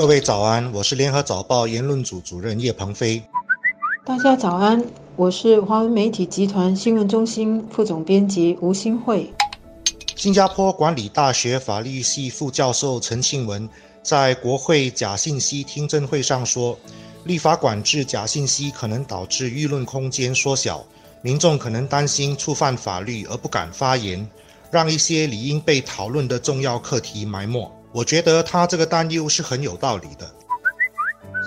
各位早安，我是联合早报言论组主任叶鹏飞。大家早安，我是华文媒体集团新闻中心副总编辑吴新慧。新加坡管理大学法律系副教授陈庆文在国会假信息听证会上说，立法管制假信息可能导致舆论空间缩小，民众可能担心触犯法律而不敢发言，让一些理应被讨论的重要课题埋没。我觉得他这个担忧是很有道理的。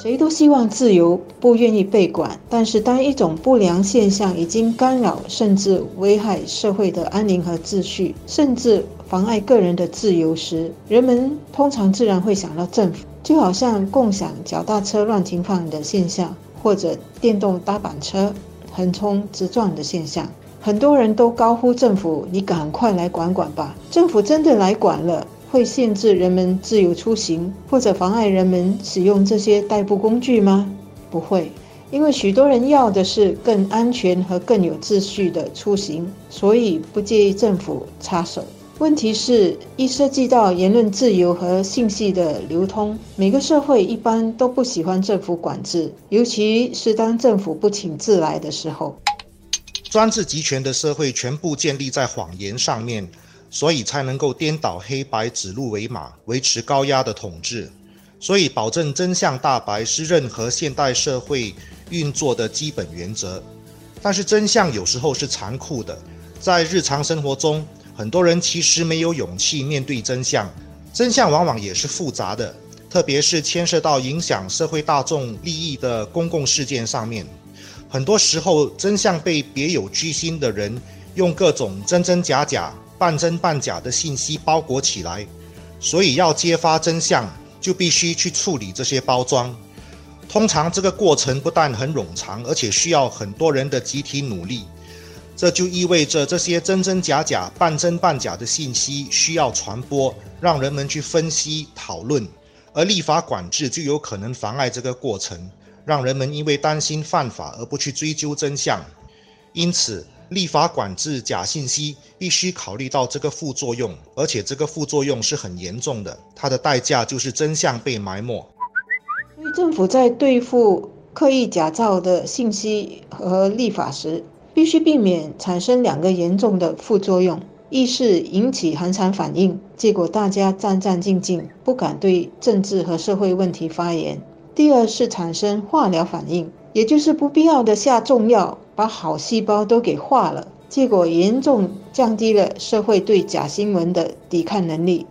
谁都希望自由，不愿意被管。但是，当一种不良现象已经干扰甚至危害社会的安宁和秩序，甚至妨碍个人的自由时，人们通常自然会想到政府。就好像共享脚踏车乱停放的现象，或者电动踏板车横冲直撞的现象，很多人都高呼政府：“你赶快来管管吧！”政府真的来管了。会限制人们自由出行，或者妨碍人们使用这些代步工具吗？不会，因为许多人要的是更安全和更有秩序的出行，所以不介意政府插手。问题是，一涉及到言论自由和信息的流通，每个社会一般都不喜欢政府管制，尤其是当政府不请自来的时候。专制集权的社会全部建立在谎言上面。所以才能够颠倒黑白、指鹿为马，维持高压的统治。所以，保证真相大白是任何现代社会运作的基本原则。但是，真相有时候是残酷的。在日常生活中，很多人其实没有勇气面对真相。真相往往也是复杂的，特别是牵涉到影响社会大众利益的公共事件上面。很多时候，真相被别有居心的人用各种真真假假。半真半假的信息包裹起来，所以要揭发真相，就必须去处理这些包装。通常这个过程不但很冗长，而且需要很多人的集体努力。这就意味着这些真真假假、半真半假的信息需要传播，让人们去分析讨论，而立法管制就有可能妨碍这个过程，让人们因为担心犯法而不去追究真相。因此。立法管制假信息，必须考虑到这个副作用，而且这个副作用是很严重的。它的代价就是真相被埋没。所以，政府在对付刻意假造的信息和立法时，必须避免产生两个严重的副作用：一是引起寒蝉反应，结果大家战战兢兢，不敢对政治和社会问题发言；第二是产生化疗反应，也就是不必要的下重药。把好细胞都给化了，结果严重降低了社会对假新闻的抵抗能力。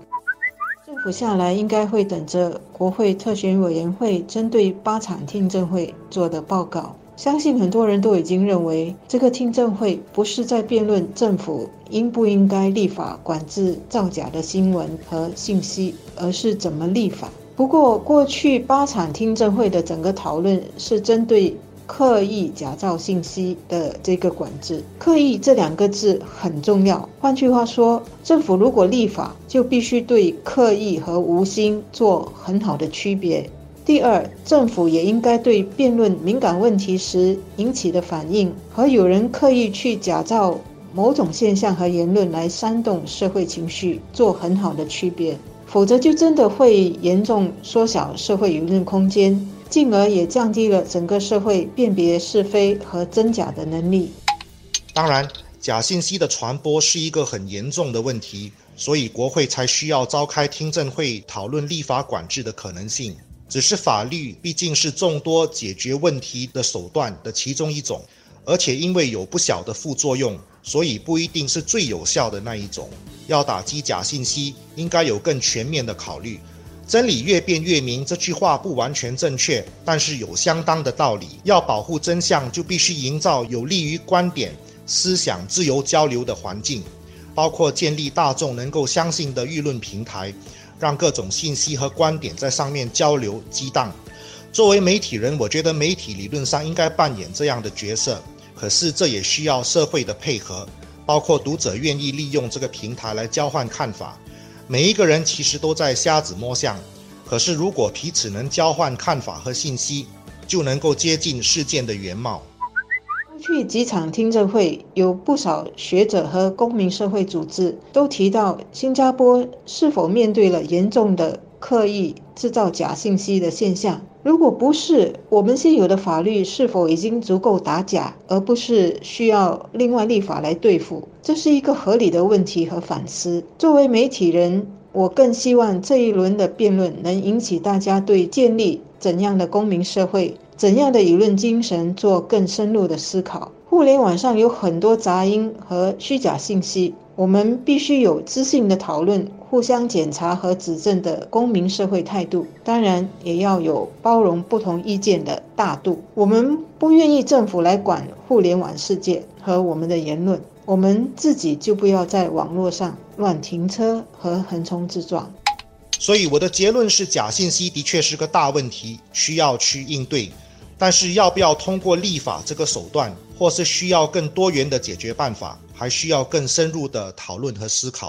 政府下来应该会等着国会特选委员会针对八场听证会做的报告。相信很多人都已经认为，这个听证会不是在辩论政府应不应该立法管制造假的新闻和信息，而是怎么立法。不过，过去八场听证会的整个讨论是针对。刻意假造信息的这个管制，刻意这两个字很重要。换句话说，政府如果立法，就必须对刻意和无心做很好的区别。第二，政府也应该对辩论敏感问题时引起的反应和有人刻意去假造某种现象和言论来煽动社会情绪做很好的区别，否则就真的会严重缩小社会舆论空间。进而也降低了整个社会辨别是非和真假的能力。当然，假信息的传播是一个很严重的问题，所以国会才需要召开听证会讨论立法管制的可能性。只是法律毕竟是众多解决问题的手段的其中一种，而且因为有不小的副作用，所以不一定是最有效的那一种。要打击假信息，应该有更全面的考虑。真理越辩越明，这句话不完全正确，但是有相当的道理。要保护真相，就必须营造有利于观点、思想自由交流的环境，包括建立大众能够相信的舆论平台，让各种信息和观点在上面交流激荡。作为媒体人，我觉得媒体理论上应该扮演这样的角色，可是这也需要社会的配合，包括读者愿意利用这个平台来交换看法。每一个人其实都在瞎子摸象，可是如果彼此能交换看法和信息，就能够接近事件的原貌。过去几场听证会，有不少学者和公民社会组织都提到，新加坡是否面对了严重的刻意制造假信息的现象？如果不是，我们现有的法律是否已经足够打假，而不是需要另外立法来对付？这是一个合理的问题和反思。作为媒体人，我更希望这一轮的辩论能引起大家对建立怎样的公民社会、怎样的舆论精神做更深入的思考。互联网上有很多杂音和虚假信息。我们必须有知性的讨论、互相检查和指正的公民社会态度，当然也要有包容不同意见的大度。我们不愿意政府来管互联网世界和我们的言论，我们自己就不要在网络上乱停车和横冲直撞。所以我的结论是，假信息的确是个大问题，需要去应对。但是要不要通过立法这个手段，或是需要更多元的解决办法，还需要更深入的讨论和思考。